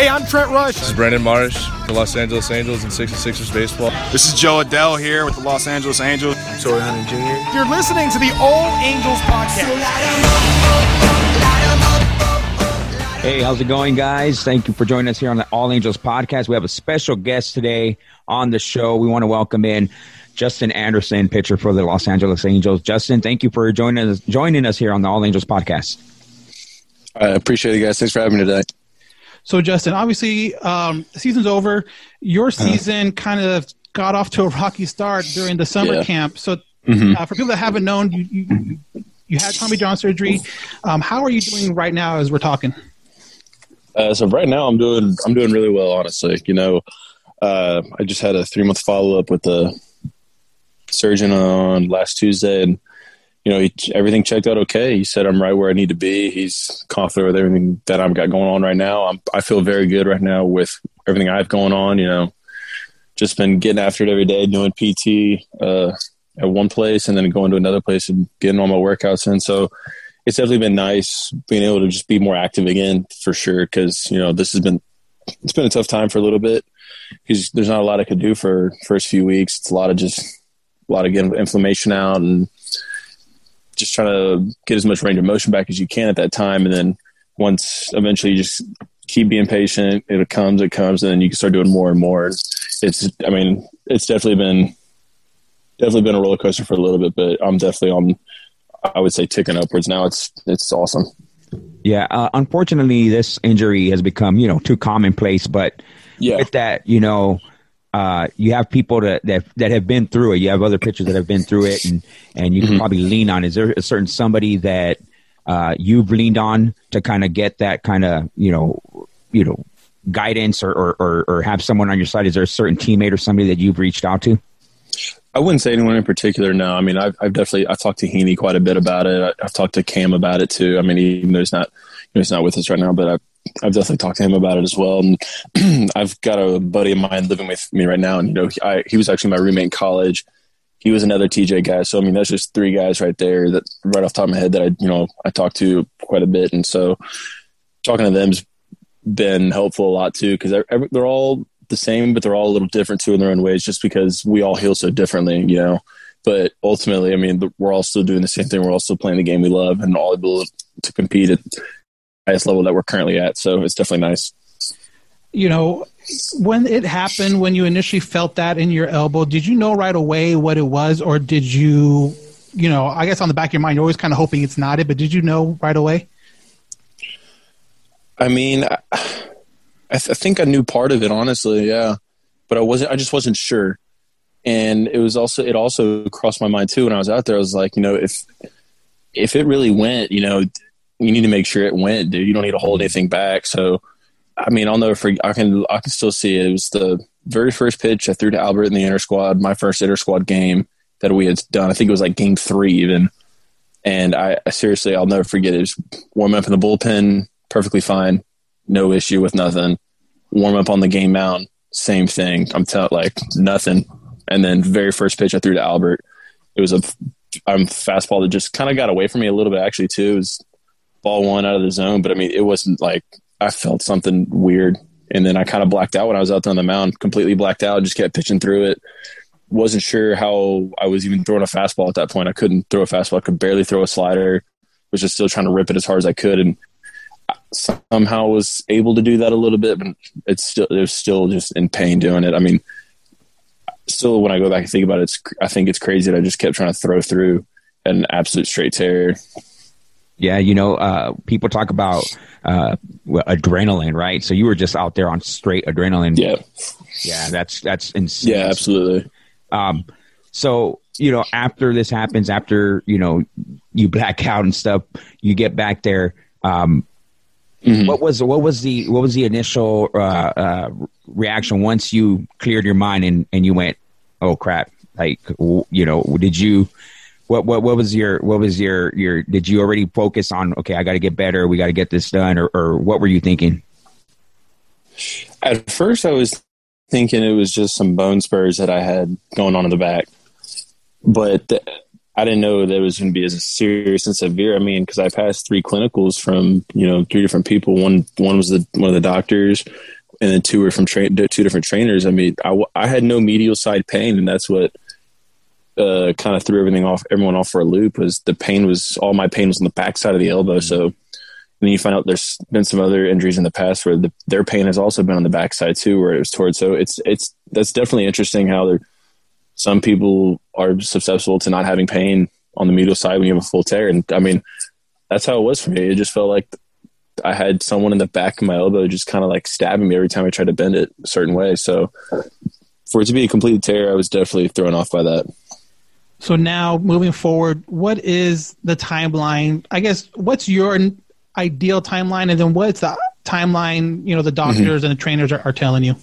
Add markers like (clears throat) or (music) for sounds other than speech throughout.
Hey, I'm Trent Rush. This is Brandon Marsh, the Los Angeles Angels and 66ers baseball. This is Jo Adell here with the Los Angeles Angels. I'm Torii Hunter Jr. You're listening to the All Angels podcast. Hey, how's it going, guys? Thank you for joining us here on the All Angels podcast. We have a special guest today on the show. We want to welcome in Justin Anderson, pitcher for the Los Angeles Angels. Justin, thank you for joining us joining us here on the All Angels podcast. I appreciate it, guys. Thanks for having me today. So, Justin, obviously, um, season's over. Your season kind of got off to a rocky start during the summer Yeah. camp. So, Mhm. uh, for people that haven't known, you, you, you had Tommy John surgery. Um, how are you doing right now as we're talking? Uh, so right now, I'm doing I'm doing really well, honestly. You know, uh, I just had a three month follow up with the surgeon on last Tuesday, and you know, he, everything checked out okay. He said I'm right where I need to be. He's confident with everything that I've got going on right now. I'm, I feel very good right now with everything I have going on. You know, just been getting after it every day, doing PT uh, at one place and then going to another place and getting all my workouts in. So it's definitely been nice being able to just be more active again for sure. Cause you know, this has been, it's been a tough time for a little bit because there's not a lot I could do for first few weeks. It's a lot of just a lot of getting inflammation out and just trying to get as much range of motion back as you can at that time. And then once eventually you just keep being patient, it comes, it comes, and then you can start doing more and more. It's, I mean, it's definitely been, definitely been a roller coaster for a little bit, but I'm definitely on, I would say ticking upwards now. It's, it's awesome. Yeah, uh, unfortunately, this injury has become you know too commonplace. But Yeah. with that, you know, uh, you have people that, that that have been through it. You have other pitchers that have been through it, and and you can probably lean on. Is there a certain somebody that uh, you've leaned on to kind of get that kind of you know you know guidance or, or or or have someone on your side? Is there a certain teammate or somebody that you've reached out to? I wouldn't say anyone in particular. No, I mean, I've, I've definitely I've talked to Heaney quite a bit about it. I, I've talked to Cam about it too. I mean, even though he's not you know, he's not with us right now, but I've I've definitely talked to him about it as well. And (clears throat) I've got a buddy of mine living with me right now, and you know, he, I, he was actually my roommate in college. He was another TJ guy, so I mean, that's just three guys right there that right off the top of my head that I you know I talked to quite a bit, and so talking to them's been helpful a lot too because they're, they're all the same, but they're all a little different too in their own ways, just because we all heal so differently, you know. But ultimately, I mean, we're all still doing the same thing. We're all still playing the game we love and all able to compete highest level that we're currently at. So it's definitely nice. You know, when it happened, when you initially felt that in your elbow, did you know right away what it was, or did you, you know, I guess on the back of your mind, you're always kind of hoping it's not it, but did you know right away? I mean, I, I, th- I think I knew part of it, honestly, yeah, but I wasn't. I just wasn't sure, and it was also it also crossed my mind too when I was out there. I was like, you know, if if it really went, you know, you need to make sure it went, dude. You don't need to hold anything back. So, I mean, I'll never forget. I can I can still see it. It was the very first pitch I threw to Albert in the inter squad, my first inter squad game that we had done. I think it was like game three even. And I, I seriously, I'll never forget it. It was warm up in the bullpen, perfectly fine, no issue with nothing. Warm up on the game mound, same thing. I'm telling like nothing. And then very first pitch I threw to Albert, it was a um, fastball that just kind of got away from me a little bit actually too. It was ball one out of the zone, but I mean it wasn't like I felt something weird. And then I kind of blacked out when I was out there on the mound, completely blacked out, just kept pitching through it wasn't sure how I was even throwing a fastball at that point. I couldn't throw a fastball. I could barely throw a slider. Was just still trying to rip it as hard as I could. And somehow was able to do that a little bit, but it's still it was still just in pain doing it. I mean, still when I go back and think about it, I think it's crazy that I just kept trying to throw through an absolute straight tear. Yeah, you know, uh, people talk about uh, adrenaline, right? So you were just out there on straight adrenaline. Yeah, yeah, that's that's insane. yeah, absolutely. Um, so you know, after this happens, after you know you black (laughs) out and stuff, you get back there. Um, Mhm. What was what was the what was the initial uh, uh, reaction once you cleared your mind and, and you went, oh crap! Like you know, did you? What, what what was your what was your your did you already focus on okay I got to get better we got to get this done or, or what were you thinking At first, I was thinking it was just some bone spurs that I had going on in the back, but I didn't know that it was going to be as serious and severe. I mean, because I passed three clinicals from you know three different people. One one was the one of the doctors, and then two were from tra- two different trainers. I mean, I, I had no medial side pain, and that's what uh, kind of threw everything off, everyone off for a loop. Was the pain was all my pain was on the back side of the elbow. So and then you find out there's been some other injuries in the past where the, their pain has also been on the backside too, where it was towards. So it's it's that's definitely interesting how there some people are susceptible to not having pain on the medial side when you have a full tear. And I mean, that's how it was for me. It just felt like I had someone in the back of my elbow just kind of like stabbing me every time I tried to bend it a certain way. So for it to be a complete tear, I was definitely thrown off by that. So now moving forward, what is the timeline? I guess what's your ideal timeline, and then what's the timeline? You know, the doctors and the trainers are, are telling you.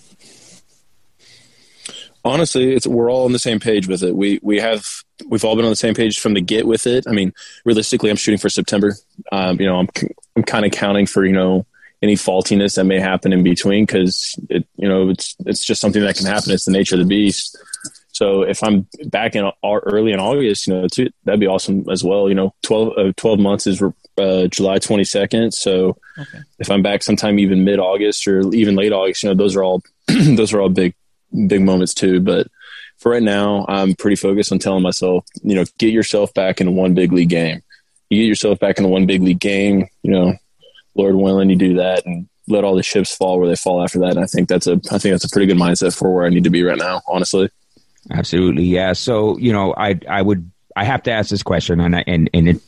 honestly it's we're all on the same page with it we we have we've all been on the same page from the get with it i mean realistically i'm shooting for september um, you know i'm i'm kind of counting for you know any faultiness that may happen in between because it you know it's it's just something that can happen it's the nature of the beast so if i'm back in early in august you know too, that'd be awesome as well you know 12 uh, 12 months is uh, july 22nd so Okay. if i'm back sometime even mid august or even late august you know those are all (clears throat) those are all big big moments too. But for right now, I'm pretty focused on telling myself, you know, get yourself back in one big league game. You get yourself back in one big league game, you know, Lord willing, you do that and let all the chips fall where they fall after that. And I think that's a, I think that's a pretty good mindset for where I need to be right now, honestly. Absolutely, yeah. So you know, I I would I have to ask this question, and I, and and it,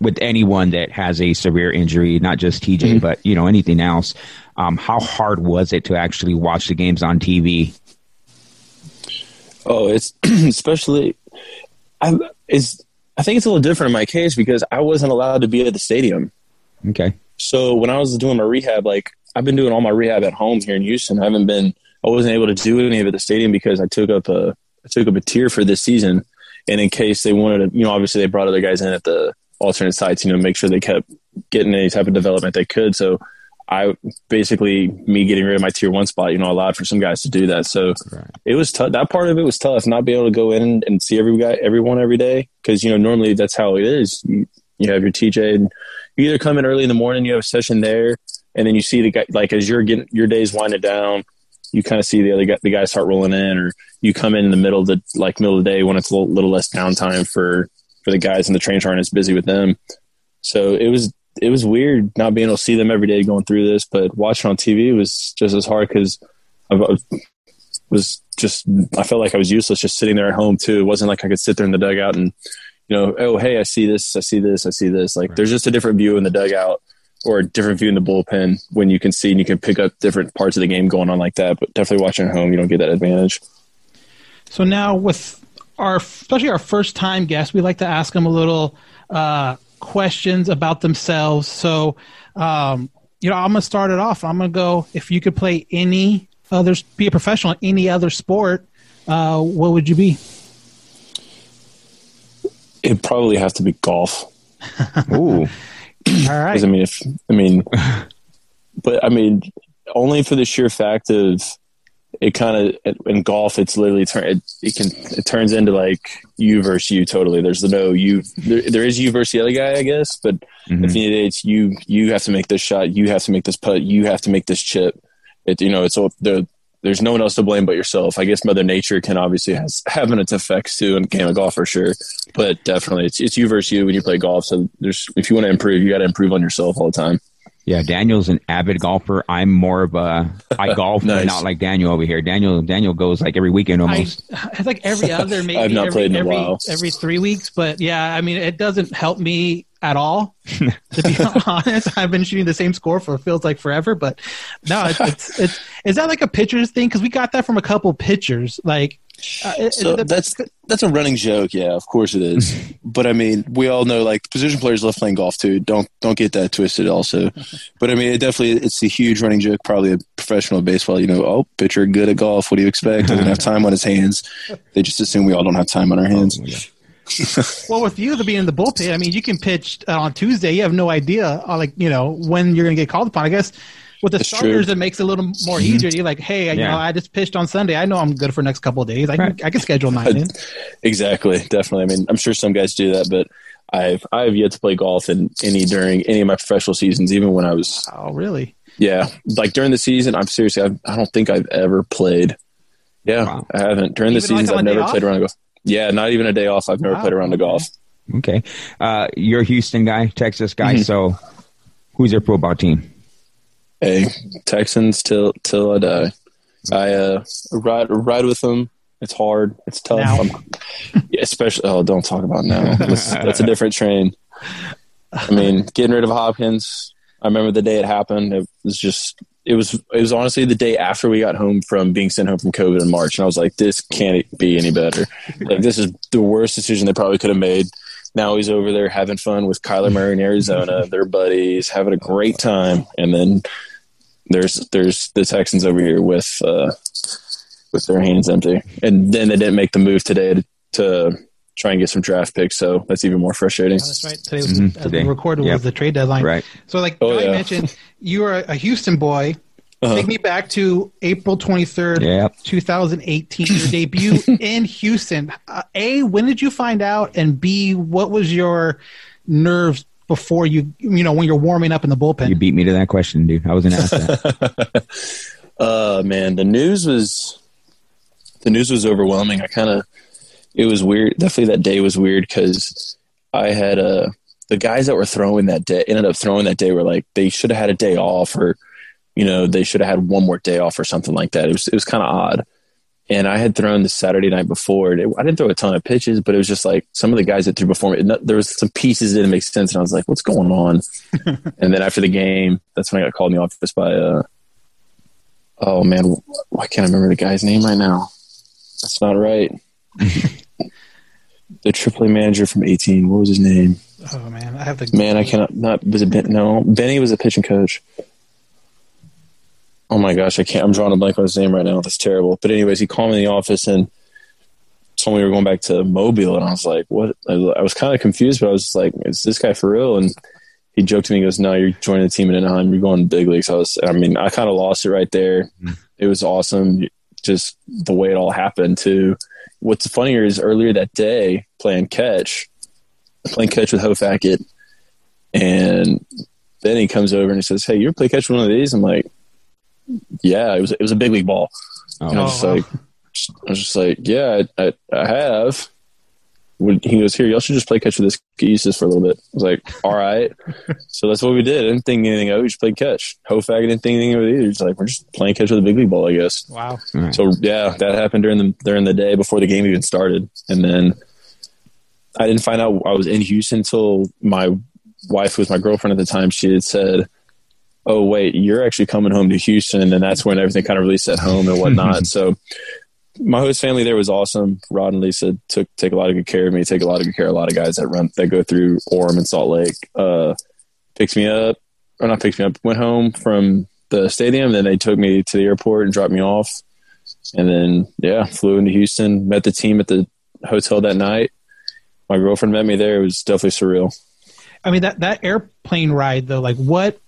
with anyone that has a severe injury, not just TJ, but you know anything else, um, how hard was it to actually watch the games on TV? Oh, it's (clears throat) especially, I is I think it's a little different in my case because I wasn't allowed to be at the stadium. Okay, So when I was doing my rehab, like I've been doing all my rehab at home here in Houston. I haven't been, I wasn't able to do any of it at the stadium because I took up a, I took up a tier for this season. And in case they wanted to, you know, obviously they brought other guys in at the alternate sites, you know, make sure they kept getting any type of development they could. So I basically me getting rid of my tier one spot, you know, allowed for some guys to do that. So it was tough. That part of it was tough, not being able to go in and see every guy, everyone every day, because you know normally that's how it is. You, you have your TJ, and you either come in early in the morning, you have a session there, and then you see the guy like as you're getting your days winding down, you kind of see the other guy, the guys start rolling in, or you come in in the middle of the like middle of the day when it's a little, little less downtime for for the guys and the trains aren't as busy with them. So it was it was weird not being able to see them every day going through this, but watching on TV was just as hard because I was just I felt like I was useless just sitting there at home too. It wasn't like I could sit there in the dugout and you know, oh hey, I see this, I see this, I see this. Like there's just a different view in the dugout or a different view in the bullpen when you can see and you can pick up different parts of the game going on like that. But definitely watching at home, you don't get that advantage. So now with our, especially our first time guests, we like to ask them a little uh, questions about themselves. So, um, you know, I'm gonna start it off. I'm gonna go. If you could play any other, be a professional in any other sport, uh, what would you be? It probably has to be golf. (laughs) ooh, All right. I mean, if I mean, (laughs) but I mean, only for the sheer fact of it kind of in golf, it's literally turn it, it can it turns into like you versus you totally. There's the no you. There, there is you versus the other guy, I guess, but at mm-hmm. the end of the day, it's you. You have to make this shot. You have to make this putt. You have to make this chip. It you know it's all the. There's no one else to blame but yourself. I guess Mother Nature can obviously has having its effects too in game of golf for sure. But definitely, it's it's you versus you when you play golf. So there's if you want to improve, you got to improve on yourself all the time. Yeah, Daniel's an avid golfer. I'm more of a I (laughs) golf, but Nice. not like Daniel over here. Daniel Daniel goes like every weekend I, almost. it's like every (laughs) other, maybe I've not every, played in a every, while. every three weeks. But yeah, I mean, it doesn't help me at all. (laughs) to be honest, I've been shooting the same score for feels like forever. But no, it's it's, it's is that like a pitcher's thing? Because we got that from a couple pitchers. Like, uh, So it- that's that's a running joke. Yeah, of course it is. (laughs) but I mean, we all know like position players love playing golf too. Don't don't get that twisted. Also, (laughs) but I mean, it definitely it's a huge running joke. Probably a professional baseball. You know, oh, pitcher good at golf. What do you expect? Doesn't have time on his hands. They just assume we all don't have time on our hands. (laughs) well, with you to be in the bullpen, I mean, you can pitch uh, on Tuesday. You have no idea, uh, like you know, when you're going to get called upon. I guess with the That's starters, true. it makes it a little more easier. You're like, hey, you know, I just pitched on Sunday. I know I'm good for the next couple of days. I can Right. I can schedule nine in. (laughs) Exactly, definitely. I mean, I'm sure some guys do that, but I've I've yet to play golf in any during any of my professional seasons. Even when I was Oh, really? Yeah, like during the season, I'm seriously, I've, I don't think I've ever played. Yeah, Wow. I haven't. During the Even, like, seasons, on I've a day never off? played around the golf. Yeah, not even a day off. I've never Wow, played around the golf. Okay, uh, you're a Houston guy, Texas guy. Mm-hmm. So, who's your pro ball team? Hey, Texans till till I die. I uh, ride ride with them. It's hard. It's tough. Yeah, especially. Oh, don't talk about now. That's, (laughs) that's a different train. I mean, getting rid of Hopkins. I remember the day it happened. It was just. It was. It was honestly the day after we got home from being sent home from COVID in March, and I was like, "This can't be any better. Like, this is the worst decision they probably could have made." Now he's over there having fun with Kyler Murray in Arizona. They're buddies, having a great time, and then there's there's the Texans over here with uh, with their hands empty, and then they didn't make the move today to, to try and get some draft picks. So that's even more frustrating. Oh, that's right. Today, was, Mhm, as today. recorded, Yep. was the trade deadline. Right. So, like Oh, Johnny yeah. mentioned, you are a Houston boy. Uh-huh. Take me back to April 23rd, Yep. 2018, your (laughs) debut in Houston. Uh, a, when did you find out? And B, what was your nerves before you, you know, when you're warming up in the bullpen? You beat me to that question, dude. I was gonna ask that. (laughs) Uh man, the news was the news was overwhelming. I kind of it was weird. Definitely that day was weird because I had uh the guys that were throwing that day ended up throwing that day were like they should have had a day off or you know they should have had one more day off or something like that. It was it was kind of odd. And I had thrown the Saturday night before. it- I didn't throw a ton of pitches, but it was just like some of the guys that threw before me. it- There was some pieces that didn't make sense, and I was like, "What's going on?" (laughs) and then after the game, that's when I got called in the office by uh, oh man, why can't I remember the guy's name right now? That's not right. (laughs) the AAA manager from 18. What was his name? oh, man. I have the Man, I cannot. Not was it Ben? No, Benny was a pitching coach. Oh my gosh, I can't. I'm drawing a blank on his name right now. That's terrible. But anyways, he called me in the office and told me we were going back to Mobile, and I was like, "What?" I I was kind of confused, but I was just like, "Is this guy for real?" And he joked to me, he goes, "No, you're joining the team in Anaheim. You're going to big leagues." I was, I mean, I kind of lost it right there. Mm-hmm. It was awesome, just the way it all happened. Too. What's funnier is earlier that day, playing catch, playing catch with Hofacket, and then he comes over and he says, "Hey, you ever play catch with one of these?" I'm like, "Yeah, it was it was a big league ball." Oh, and I was just Oh, wow. like, I was just like, "Yeah, I, I, I have." When he goes, "Here, y'all should just play catch with this geese for a little bit." I was like, "All right." (laughs) so that's what we did. I didn't think anything of oh, it. We just played catch. Hofag didn't think anything of it either. Just like we're just playing catch with a big league ball, I guess. Wow. Right. So yeah, that happened during the during the day before the game even started, and then I didn't find out I was in Houston until my wife, who was my girlfriend at the time, she had said, "Oh wait, you're actually coming home to Houston," and that's when everything kind of really set home and whatnot. (laughs) so my host family there was awesome. Rod and Lisa took take a lot of good care of me, take a lot of good care of a lot of guys that run that go through Orem and Salt Lake. Uh, picked me up, or not picked me up, went home from the stadium. Then they took me to the airport and dropped me off. And then, yeah, flew into Houston, met the team at the hotel that night. My girlfriend met me there. It was definitely surreal. I mean, that, that airplane ride, though, like what?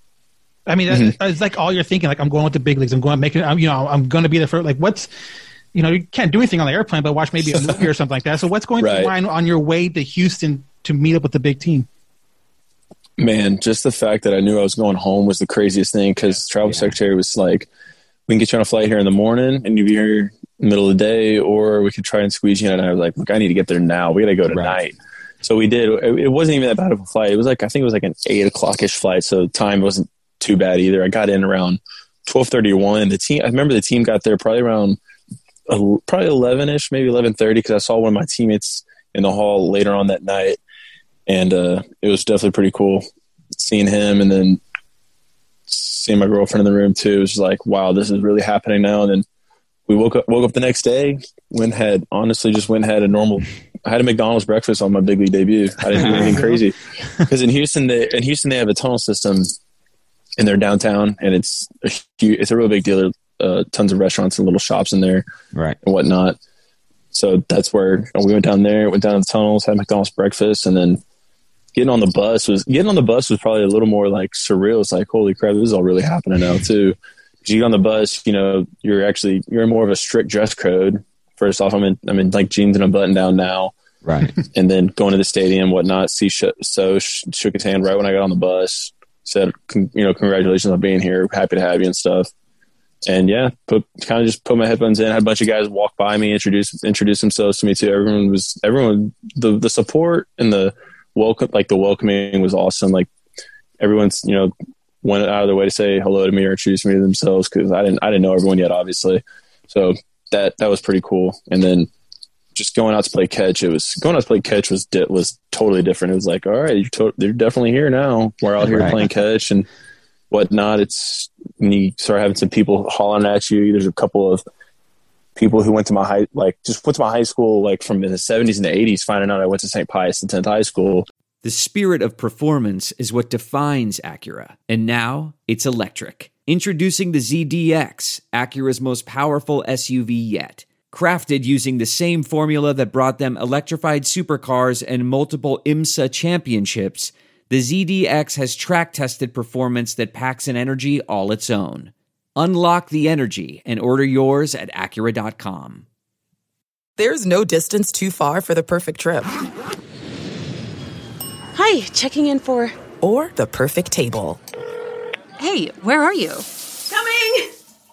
I mean, Mm-hmm. like all you're thinking, like, I'm going with the big leagues. I'm going to make it, I'm, you know, I'm going to be there for, like, what's, you know, you can't do anything on the airplane, but watch maybe a movie or (laughs) something like that. So what's going through Right. your mind on your way to Houston to meet up with the big team? Man, just the fact that I knew I was going home was the craziest thing because travel Yeah. secretary was like, we can get you on a flight here in the morning and you'll be here middle of the day, or we could try and squeeze you in. And I was like, look, I need to get there now. We got to go tonight. Right. So we did. It, it wasn't even that bad of a flight. It was like, I think it was like an eight o'clock ish flight. So time wasn't too bad either. I got in around twelve thirty one. The team, I remember the team got there probably around uh, probably eleven ish, maybe eleven thirty, because I saw one of my teammates in the hall later on that night, and uh, it was definitely pretty cool seeing him, and then seeing my girlfriend in the room too. It was just like, wow, this is really happening now. And then we woke up woke up the next day, went had honestly just went had a normal. I had a McDonald's breakfast on my big league debut. I didn't do anything (laughs) crazy because in Houston, they in Houston they have a tunnel system in their downtown, and it's a huge, it's a real big deal. There uh, tons of restaurants and little shops in there, Right. and whatnot. So that's where we went down there, went down the tunnels, had McDonald's breakfast, and then getting on the bus was getting on the bus was probably a little more like surreal. It's like, holy crap, this is all really happening now too. 'Cause you get on the bus, you know, you're actually you're in more of a strict dress code. First off, I'm in I'm in like jeans and a button down now, Right. and then going to the stadium, whatnot. Scioscia sh- shook his hand right when I got on the bus. Said, you know, congratulations on being here. Happy to have you and stuff. And yeah, put kind of just put my headphones in. Had a bunch of guys walk by me, introduce introduce themselves to me too. Everyone was everyone the the support and the welcome like the welcoming was awesome. Like everyone's you know went out of their way to say hello to me or introduce me to themselves because I didn't I didn't know everyone yet, obviously. So that that was pretty cool. And then just going out to play catch, it was going out to play catch was di- was totally different. It was like, all right, you're, to- you're definitely here now. We're out here Right. playing catch and whatnot. It's and you start having some people hollering at you. There's a couple of people who went to my high, like just went to my high school, like from the 70s and the 80s, finding out I went to St. Pius the 10th High School. The spirit of performance is what defines Acura, and now it's electric. Introducing the ZDX, Acura's most powerful SUV yet. Crafted using the same formula that brought them electrified supercars and multiple IMSA championships, the ZDX has track tested performance that packs an energy all its own. Unlock the energy and order yours at Acura.com. There's no distance too far for the perfect trip. Hi, checking in for. Or the perfect table. Hey, where are you? Coming!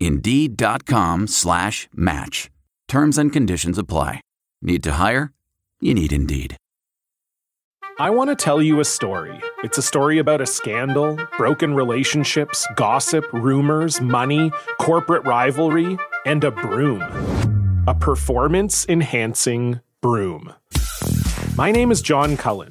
Indeed.com slash match. Terms and conditions apply. Need to hire? You need Indeed. I want to tell you a story. It's a story about a scandal, broken relationships, gossip, rumors, money, corporate rivalry, and a broom. A performance enhancing broom. My name is John Cullen.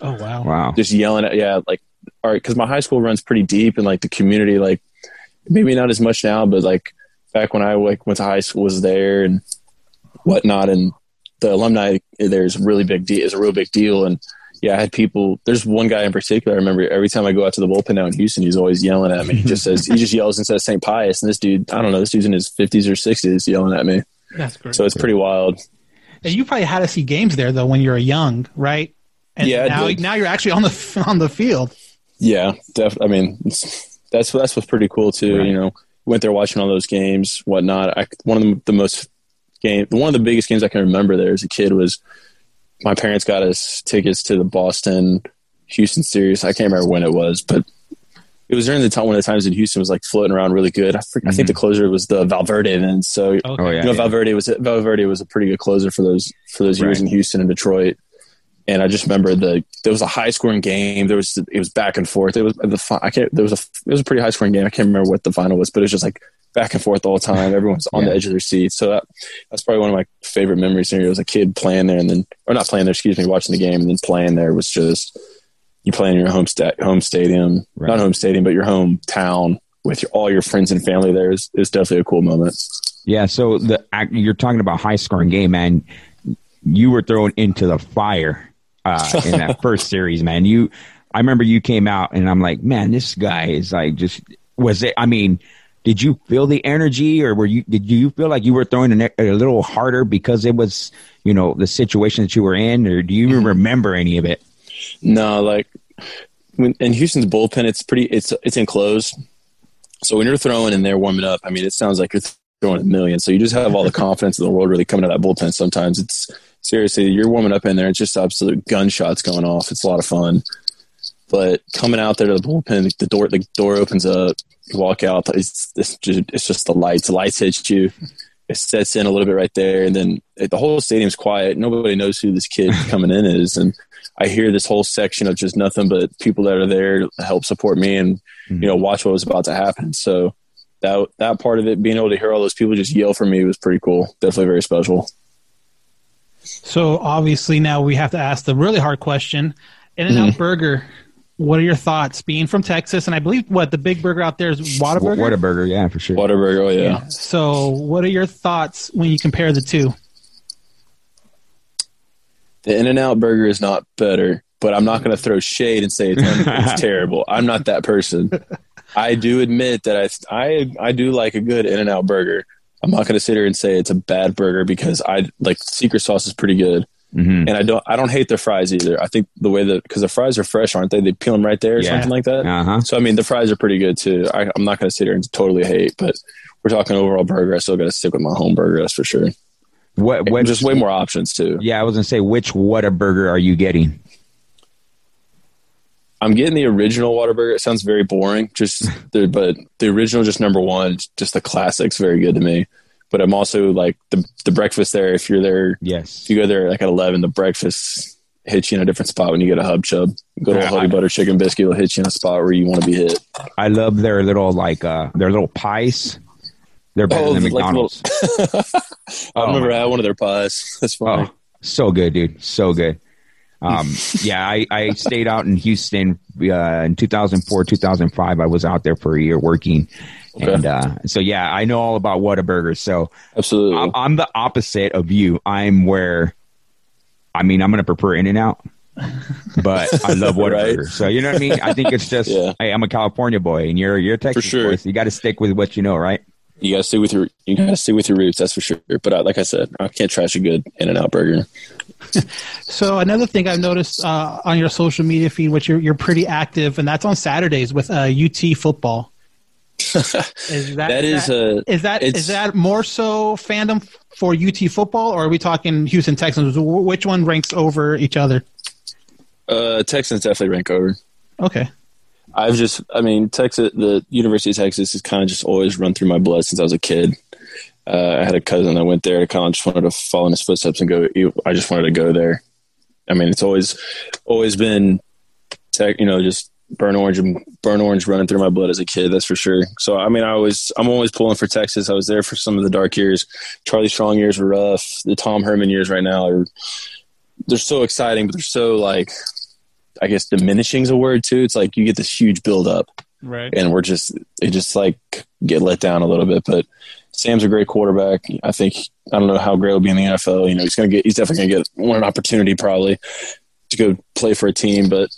Oh wow! Wow. Just yelling at yeah, like all right, because my high school runs pretty deep and like the community, like maybe not as much now, but like back when I like went to high school was there and whatnot, and the alumni there's a really big deal is a real big deal, and yeah, I had people. There's one guy in particular. I remember every time I go out to the bullpen now in Houston, he's always yelling at me. He just says he just yells and says St. Pius, and this dude, I don't know, this dude's in his 50s or 60s yelling at me. That's great. So it's pretty wild. And you probably had to see games there though when you were young, right? And Yeah, now now you're actually on the (laughs) on the field. Yeah, def- I mean, it's, that's that's what's pretty cool too. You know, went there watching all those games, whatnot. I, one of the, the most game, one of the biggest games I can remember there as a kid was my parents got us tickets to the Boston Houston series. I can't remember when it was, but it was during the time one of the times in Houston was like floating around really good. I, fr- I think mm-hmm. the closer was the Valverde, and so Oh, yeah, you know yeah. Valverde was Valverde was a pretty good closer for those for those years Right. in Houston and Detroit. And I just remember the there was a high scoring game. There was it was back and forth. It was the I can't there was a it was a pretty high scoring game. I can't remember what the final was, but it was just like back and forth all the time. Everyone's on Yeah. the edge of their seats. So that, that's probably one of my favorite memories here. was a kid playing there and then or not playing there, excuse me, watching the game and then playing there was just you play in your home sta- home stadium, not home stadium, but your hometown with your, all your friends and family there is, is definitely a cool moment. Yeah. So the you're talking about high scoring game, man. You were thrown into the fire uh, in that (laughs) first series, man. You, I remember you came out, and I'm like, man, this guy is like just. Was it? I mean, did you feel the energy, or were you? Did you feel like you were throwing a, a little harder because it was, you know, the situation that you were in, or do you Mm-hmm. remember any of it? No, like when, in Houston's bullpen, it's pretty, it's it's enclosed. So when you're throwing and they're warming up, I mean, it sounds like you're throwing a million. So you just have all the (laughs) confidence in the world really coming to that bullpen. Sometimes it's seriously you're warming up in there. It's just absolute gunshots going off. It's a lot of fun. But coming out there to the bullpen, the door the door opens up. You walk out. It's it's just, it's just the lights. The lights hit you. It sets in a little bit right there, and then it, the whole stadium's quiet. Nobody knows who this kid (laughs) coming in is, and I hear this whole section of just nothing but people that are there to help support me and hmm. you know watch what was about to happen. So that that part of it, being able to hear all those people just yell for me was pretty cool. Definitely very special. So obviously now we have to ask the really hard question. In and Out Mm-hmm. Burger, what are your thoughts? Being from Texas, and I believe what the big burger out there is Whataburger. Whataburger, yeah, for sure. Whataburger, oh yeah. So what are your thoughts when you compare the two? The In and Out burger is not better, but I'm not going to throw shade and say it's, it's (laughs) terrible. I'm not that person. I do admit that I I I do like a good In and Out burger. I'm not going to sit here and say it's a bad burger because I like secret sauce is pretty good, Mm-hmm. and I don't I don't hate the fries either. I think the way that because the fries are fresh, aren't they? They peel them right there or Yeah. something like that. Uh-huh. So I mean, the fries are pretty good too. I, I'm not going to sit here and totally hate, but we're talking overall burger. I still got to stick with my home burger. That's for sure. What? What? Just way more options too. Yeah, I was gonna say, which what a burger are you getting? I'm getting the original Whataburger. It sounds very boring, just the, but the original, just number one, just the classics, very good to me. but I'm also like the the breakfast there. If you're there, yes, if you go there like at eleven, the breakfast hits you in a different spot when you get a hub chub. Good old Yeah, honey I- butter chicken biscuit will hit you in a spot where you want to be hit. I love their little like uh their little pies. They're better Oh, than like McDonald's. (laughs) I remember I had one of their pies. That's funny. Oh, so good, dude. So good. Um, (laughs) yeah, I, I stayed out in Houston uh, in 2004, 2005. I was out there for a year working. And uh, so, yeah, I know all about Whataburger. So, absolutely. I'm, I'm the opposite of you. I'm where, I mean, I'm going to prefer In and Out, but I (laughs) love Whataburger. Right. So, you know what I mean? I think it's just, (laughs) hey, I'm a California boy and you're, you're a Texas sure. boy. So you got to stick with what you know, right? You gotta stay with your you gotta stay with your roots. That's for sure. But uh, like I said, I can't trash a good In and Out burger. (laughs) So another thing I've noticed uh, on your social media feed, which you're you're pretty active, and that's on Saturdays with uh, UT football. (laughs) Is that, That is, that, uh, is that is that more so fandom for UT football, or are we talking Houston Texans? Which one ranks over each other? Uh, Texans definitely rank over. Okay. I've just, I mean, Texas, the University of Texas has kind of just always run through my blood since I was a kid. Uh, I had a cousin that went there. I kind of just wanted to follow in his footsteps and go. I just wanted to go there. I mean, it's always, always been, tech, you know, just burn orange and burn orange running through my blood as a kid. That's for sure. So, I mean, I was, I'm always pulling for Texas. I was there for some of the dark years. Charlie Strong years were rough. The Tom Herman years right now are, they're so exciting, but they're so like, I guess diminishing is a word too. It's like you get this huge build up Right. and we're just it just like get let down a little bit. But Sam's a great quarterback. I think I don't know how great he'll be in the NFL. You know, he's gonna get he's definitely gonna get one opportunity probably to go play for a team. But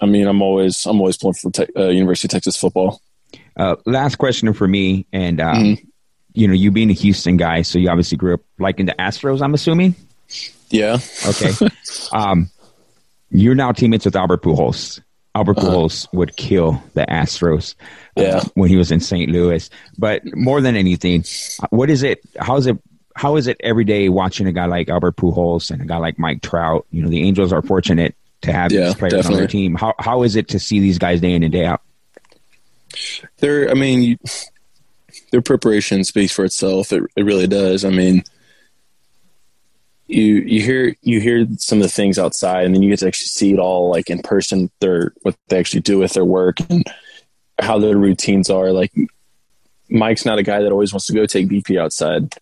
I mean, I'm always I'm always pulling for te- uh, University of Texas football. Uh, last question for me, and um, Mm-hmm. you know, you being a Houston guy, so you obviously grew up liking the Astros. I'm assuming. Yeah. Okay. (laughs) um, you're now teammates with Albert Pujols. Albert Pujols would kill the Astros uh, Uh-huh. Yeah. when he was in St. Louis. But more than anything, what is it? How is it? How is it every day watching a guy like Albert Pujols and a guy like Mike Trout? You know, the Angels are fortunate to have Yeah, these players on their team. How how is it to see these guys day in and day out? Their, I mean, their preparation speaks for itself. It, it really does. I mean, you you hear you hear some of the things outside, and then you get to actually see it all, like in person. Their what they actually do with their work and how their routines are. Like Mike's not a guy that always wants to go take BP outside.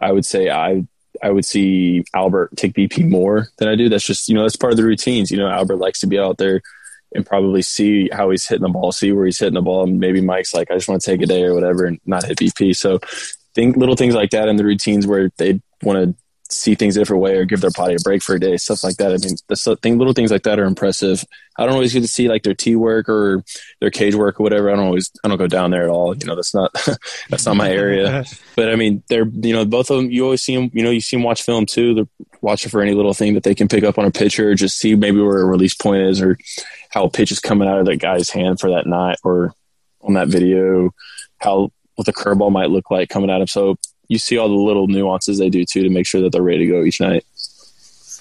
I would say I I would see Albert take BP more than I do. That's just you know that's part of the routines. You know, Albert likes to be out there and probably see how he's hitting the ball, see where he's hitting the ball. And maybe Mike's like, I just want to take a day or whatever and not hit BP. So think little things like that in the routines where they want to see things a different way or give their body a break for a day, stuff like that. I mean, the thing, little things like that are impressive. I don't always get to see like their tee work or their cage work or whatever. I don't always, I don't go down there at all. You know, that's not, (laughs) that's not my area. (laughs) But I mean, they're, you know, both of them, you always see them, you know, you see them watch film too. They're watching for any little thing that they can pick up on a pitcher, or just see maybe where a release point is or how a pitch is coming out of that guy's hand for that night or on that video, how, what the curveball might look like coming at him. So you see all the little nuances they do too to make sure that they're ready to go each night.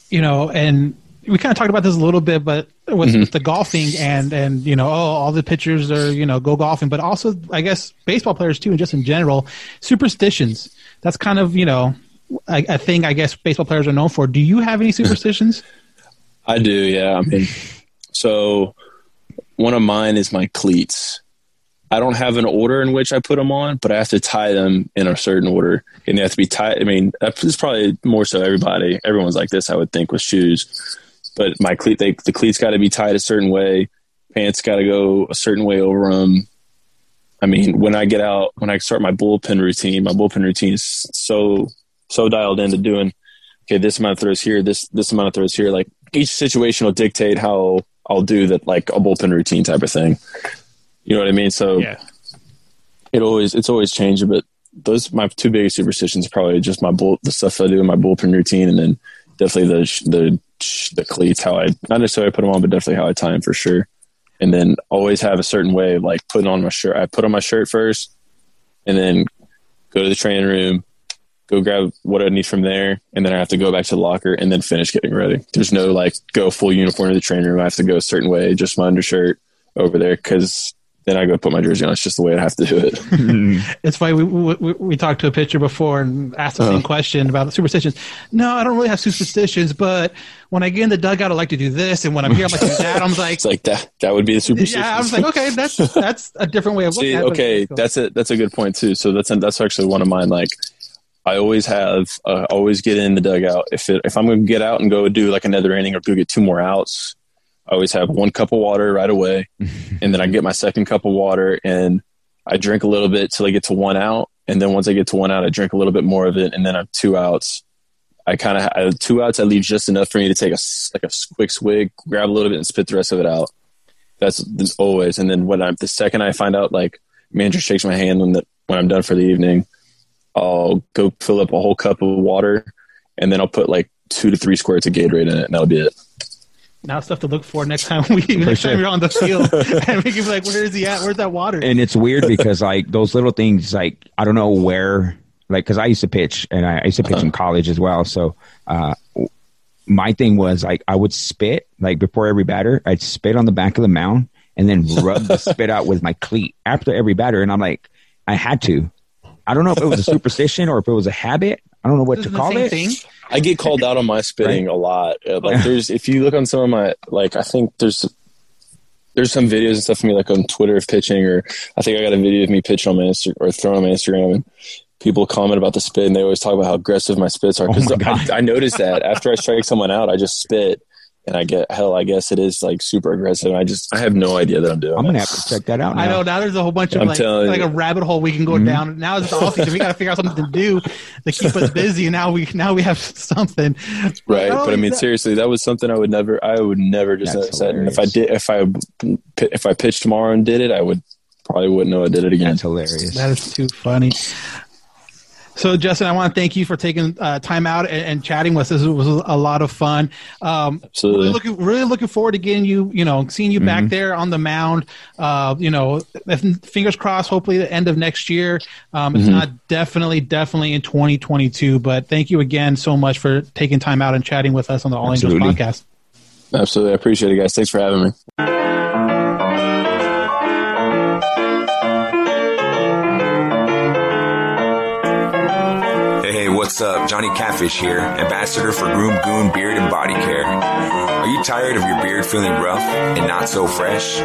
you know, and we kind of talked about this a little bit, but with, Mhm. the golfing and and you know, oh, all the pitchers are you know go golfing, but also I guess baseball players too, and just in general, superstitions. That's kind of you know a, a thing I guess baseball players are known for. Do you have any (laughs) superstitions? I do, yeah. I mean, so one of mine is my cleats. I don't have an order in which I put them on, but I have to tie them in a certain order, and they have to be tied. I mean, that's probably more so everybody. Everyone's like this, I would think, with shoes. But my cleat, they, the cleats got to be tied a certain way. Pants got to go a certain way over them. I mean, when I get out, when I start my bullpen routine, my bullpen routine is so so dialed into doing okay, this amount of throws here, this this amount of throws here. Like each situation will dictate how I'll do that, like a bullpen routine type of thing. You know what I mean? So yeah. it always it's always changing, but those my two biggest superstitions are probably just my bull the stuff I do in my bullpen routine, and then definitely the the the cleats how I not necessarily put them on, but definitely how I tie them for sure. And then always have a certain way of like putting on my shirt. I put on my shirt first, and then go to the training room, go grab what I need from there, and then I have to go back to the locker and then finish getting ready. There's no like go full uniform to the training room. I have to go a certain way, just my undershirt over there because then I go put my jersey on. It's just the way I have to do it. (laughs) (laughs) It's why We, we, we- we talked to a pitcher before and asked the Uh-huh. same question about superstitions. No, I don't really have superstitions, but when I get in the dugout, I like to do this, and when I'm here, I'm like that. I'm like, it's like that. That would be the superstition. yeah, I was like, okay, that's (laughs) that's a different way of looking See, at it. but- okay, that's a that's a good point too. So that's that's actually one of mine. Like, I always have, uh, always get in the dugout. If it, if I'm going to get out and go do like another inning or go get two more outs, I always have one cup of water right away, and then I get my second cup of water and I drink a little bit till I get to one out, and then once I get to one out, I drink a little bit more of it, and then I'm two outs. I kind of uh, two outs. I leave just enough for me to take a like a quick swig, grab a little bit, and spit the rest of it out. That's, always. And then when I'm the second I find out like manager shakes my hand when the, when I'm done for the evening, I'll go fill up a whole cup of water, and then I'll put like two to three squirts of Gatorade in it, and that'll be it. Now stuff to look for next time we (laughs) next sure. time you're on the field, (laughs) and we can be like, where is he at? Where's that water? and it's weird because like those little things like i don't know where like because i used to pitch and I, I used to pitch in college as well. So uh my thing was like i would spit like before every batter i'd spit on the back of the mound and then rub the spit out with my cleat after every batter. And i'm like i had to. I don't know if it was a superstition or if it was a habit. I don't know what to call it I get called out on my spitting a lot. Uh, Like there's if you look on some of my like I think there's there's some videos and stuff of me like on Twitter of pitching or I think I got a video of me pitching on my Insta or throwing on my Instagram and people comment about the spit and they always talk about how aggressive my spits are because I, I noticed that. After I strike someone out I just spit and I get hell I guess it is like super aggressive I just I have no idea that I'm doing. i'm gonna have to check that out I know now there's a whole bunch of I'm like like a rabbit hole we can go Mhm. down. Now it's the off season. We got to figure out something to do to keep us busy. And (laughs) now we now we have something. Right, Not but I mean, that- seriously, that was something I would never, I would never just That's said. And if I did, if I, if I pitched tomorrow and did it, I would probably wouldn't know I did it again. That's hilarious. That is too funny. So, Justin, I want to thank you for taking uh, time out and, and chatting with us. This was a lot of fun. Um, Absolutely. Really looking, really looking forward to getting you, you know, seeing you back there on the mound. Uh, you know, fingers crossed. Hopefully, the end of next year. Um, it's Mhm. not definitely, definitely in 2022. But thank you again so much for taking time out and chatting with us on the All Angels podcast. Absolutely, I appreciate it, guys. Thanks for having me. What's up? Johnny Catfish here, ambassador for Groom Goon Beard and Body Care. Are you tired of your beard feeling rough and not so fresh?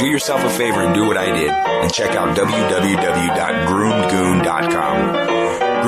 Do yourself a favor and do what I did and check out www.groomgoon.com.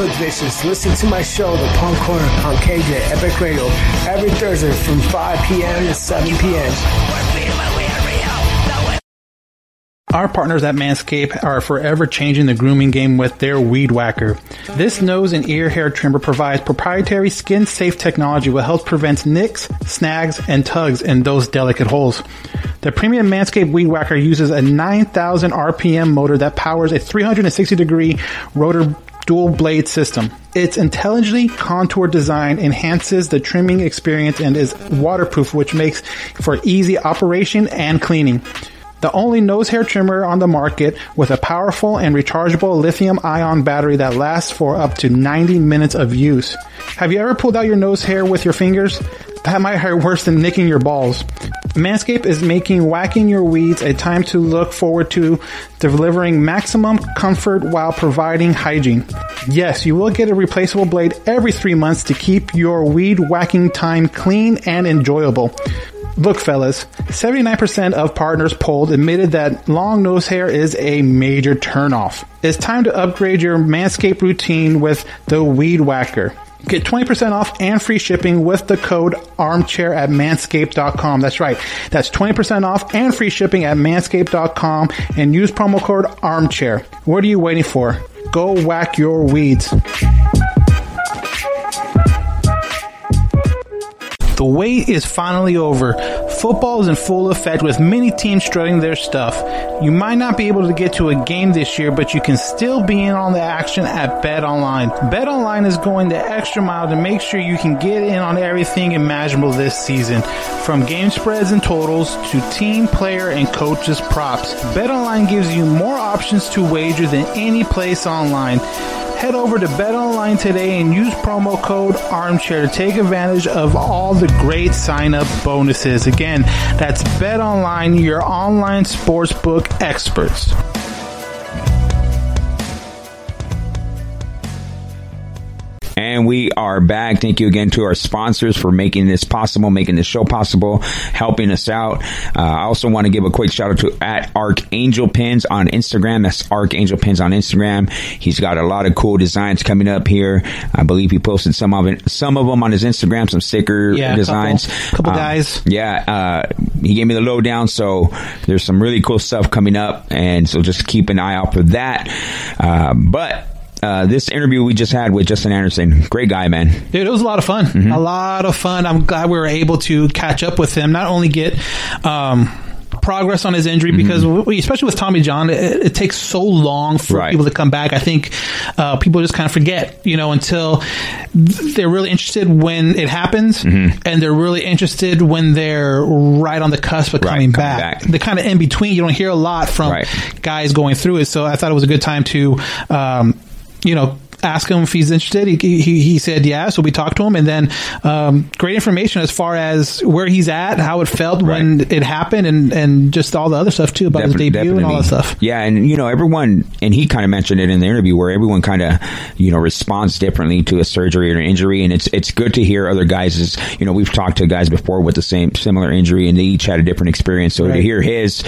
Hood Vicious. Listen to my show, The Punk Corner, on KJ Epic Radio, every Thursday from 5 p.m. to 7 p.m. Our partners at Manscaped are forever changing the grooming game with their Weed Whacker. This nose and ear hair trimmer provides proprietary skin safe technology that helps prevent nicks, snags, and tugs in those delicate holes. The premium Manscaped Weed Whacker uses a 9000 RPM motor that powers a 360 degree rotor dual blade system. Its intelligently contoured design enhances the trimming experience and is waterproof, which makes for easy operation and cleaning. The only nose hair trimmer on the market with a powerful and rechargeable lithium ion battery that lasts for up to 90 minutes of use. Have you ever pulled out your nose hair with your fingers? That might hurt worse than nicking your balls. Manscaped is making whacking your weeds a time to look forward to delivering maximum comfort while providing hygiene. Yes, you will get a replaceable blade every three months to keep your weed whacking time clean and enjoyable. Look, fellas, 79% of partners polled admitted that long nose hair is a major turnoff. It's time to upgrade your Manscaped routine with the Weed Whacker. Get 20% off and free shipping with the code armchair at manscaped.com. That's right. That's 20% off and free shipping at manscaped.com and use promo code armchair. What are you waiting for? Go whack your weeds. The wait is finally over. Football is in full effect with many teams strutting their stuff. You might not be able to get to a game this year, but you can still be in on the action at Bet Online. Bet Online is going the extra mile to make sure you can get in on everything imaginable this season. From game spreads and totals to team, player, and coaches props. Bet Online gives you more options to wager than any place online. Head over to Bet Online today and use promo code Armchair to take advantage of all the great sign up bonuses. Again, that's Bet Online, your online sportsbook experts. And we are back. Thank you again to our sponsors for making this possible, making this show possible, helping us out. Uh, I also want to give a quick shout out to at Archangel Pins on Instagram. That's Archangel Pins on Instagram. He's got a lot of cool designs coming up here. I believe he posted some of it, some of them on his Instagram, some sticker Yeah, a designs. couple- couple Um, guys. Yeah, uh, he gave me the lowdown, so there's some really cool stuff coming up, and so just keep an eye out for that. Uh, but uh, this interview we just had with Justin Anderson, great guy, man. Dude, it was a lot of fun. Mm-hmm. A lot of fun. I'm glad we were able to catch up with him. Not only get um, progress on his injury, Mm-hmm. because we, especially with Tommy John, it, it takes so long for Right. people to come back. I think uh, people just kind of forget, you know, until they're really interested when it happens, Mm-hmm. and they're really interested when they're right on the cusp of coming, back. The kind of in between, you don't hear a lot from guys going through it. So I thought it was a good time to, um, you know, ask him if he's interested. He, he, he said yeah, so we talked to him, and then um, great information as far as where he's at, how it felt when it happened, and, and just all the other stuff too about his Defi- debut and all that stuff. Yeah, and you know everyone, and he kind of mentioned it in the interview where everyone kind of you know responds differently to a surgery or an injury, and it's it's good to hear other guys. You know, we've talked to guys before with the same similar injury, and they each had a different experience. So to hear his,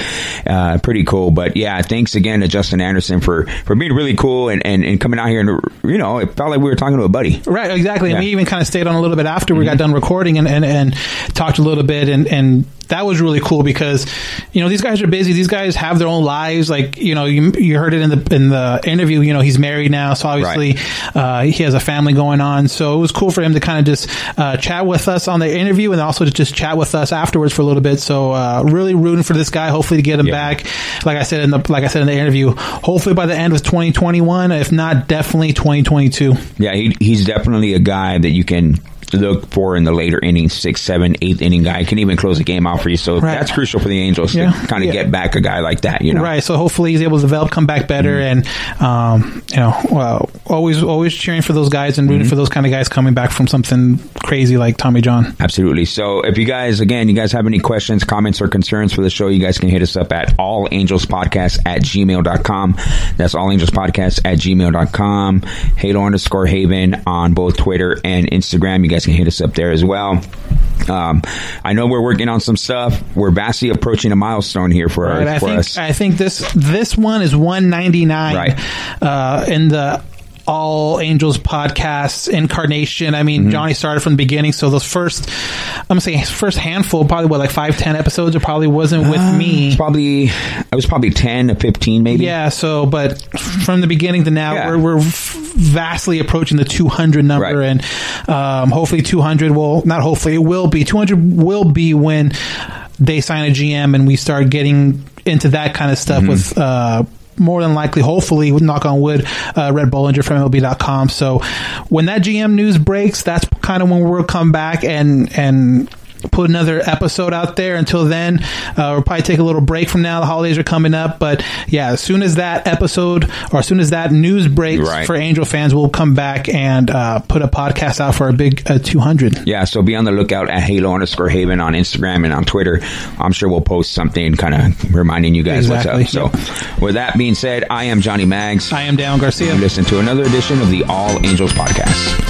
uh, pretty cool. But yeah, thanks again to Justin Anderson for for being really cool and and, and coming out here and you know it felt like we were talking to a buddy. Right, exactly. And we even kind of stayed on a little bit after we got done recording and, and, and talked a little bit and, and that was really cool because, you know, these guys are busy. These guys have their own lives. Like, you know, you, you heard it in the, in the interview, you know, he's married now. So obviously, uh, he has a family going on. So it was cool for him to kind of just, uh, chat with us on the interview and also to just chat with us afterwards for a little bit. So, uh, really rooting for this guy, hopefully to get him back. Like I said in the, like I said in the interview, hopefully by the end of 2021, if not definitely 2022. Yeah, he, he's definitely a guy that you can look for in the later innings, sixth, seven, eighth inning guy. Can even close a game out for you. So Right. that's crucial for the Angels Yeah. to kind of Yeah. get back a guy like that, you know. Right. So hopefully he's able to develop, come back better, and um, you know, well, always always cheering for those guys and rooting for those kind of guys coming back from something crazy like Tommy John. Absolutely. So if you guys, again, you guys have any questions, comments, or concerns for the show, you guys can hit us up at all angels podcast at gmail.com. That's all angels podcast at gmail.com. Halo underscore Haven on both Twitter and Instagram. You guys can hit us up there as well. Um, I know we're working on some stuff. We're vastly approaching a milestone here for, Right. our, I for think us. I think this this one is one ninety nine. Right. Uh, in the all Angels podcast incarnation. I mean, Mhm. Johnny started from the beginning, so those first, I'm gonna say first handful, probably what like five, ten episodes. It probably wasn't with me. Probably, it was probably ten to fifteen, maybe. Yeah. So, but from the beginning to now, Yeah. we're, we're vastly approaching the 200 number, and um, hopefully 200 will not. Hopefully, it will be 200 will be when they sign a GM and we start getting into that kind of stuff Mm-hmm. with. Uh, more than likely, hopefully, knock on wood, uh, Rhett Bollinger from MLB.com. So when that GM news breaks, that's kind of when we'll come back and, and put another episode out there. Until then, uh, we'll probably take a little break from now. The holidays are coming up. But yeah, as soon as that episode or as soon as that news breaks Right. for Angel fans, we'll come back and uh, put a podcast out for a big uh, 200. Yeah, so be on the lookout at Halo underscore Haven on Instagram and on Twitter. I'm sure we'll post something kind of reminding you guys Exactly, what's up. So, with that being said, I am Johnny Mags. I am Dallin Garcia. You listen to another edition of the All Angels Podcast.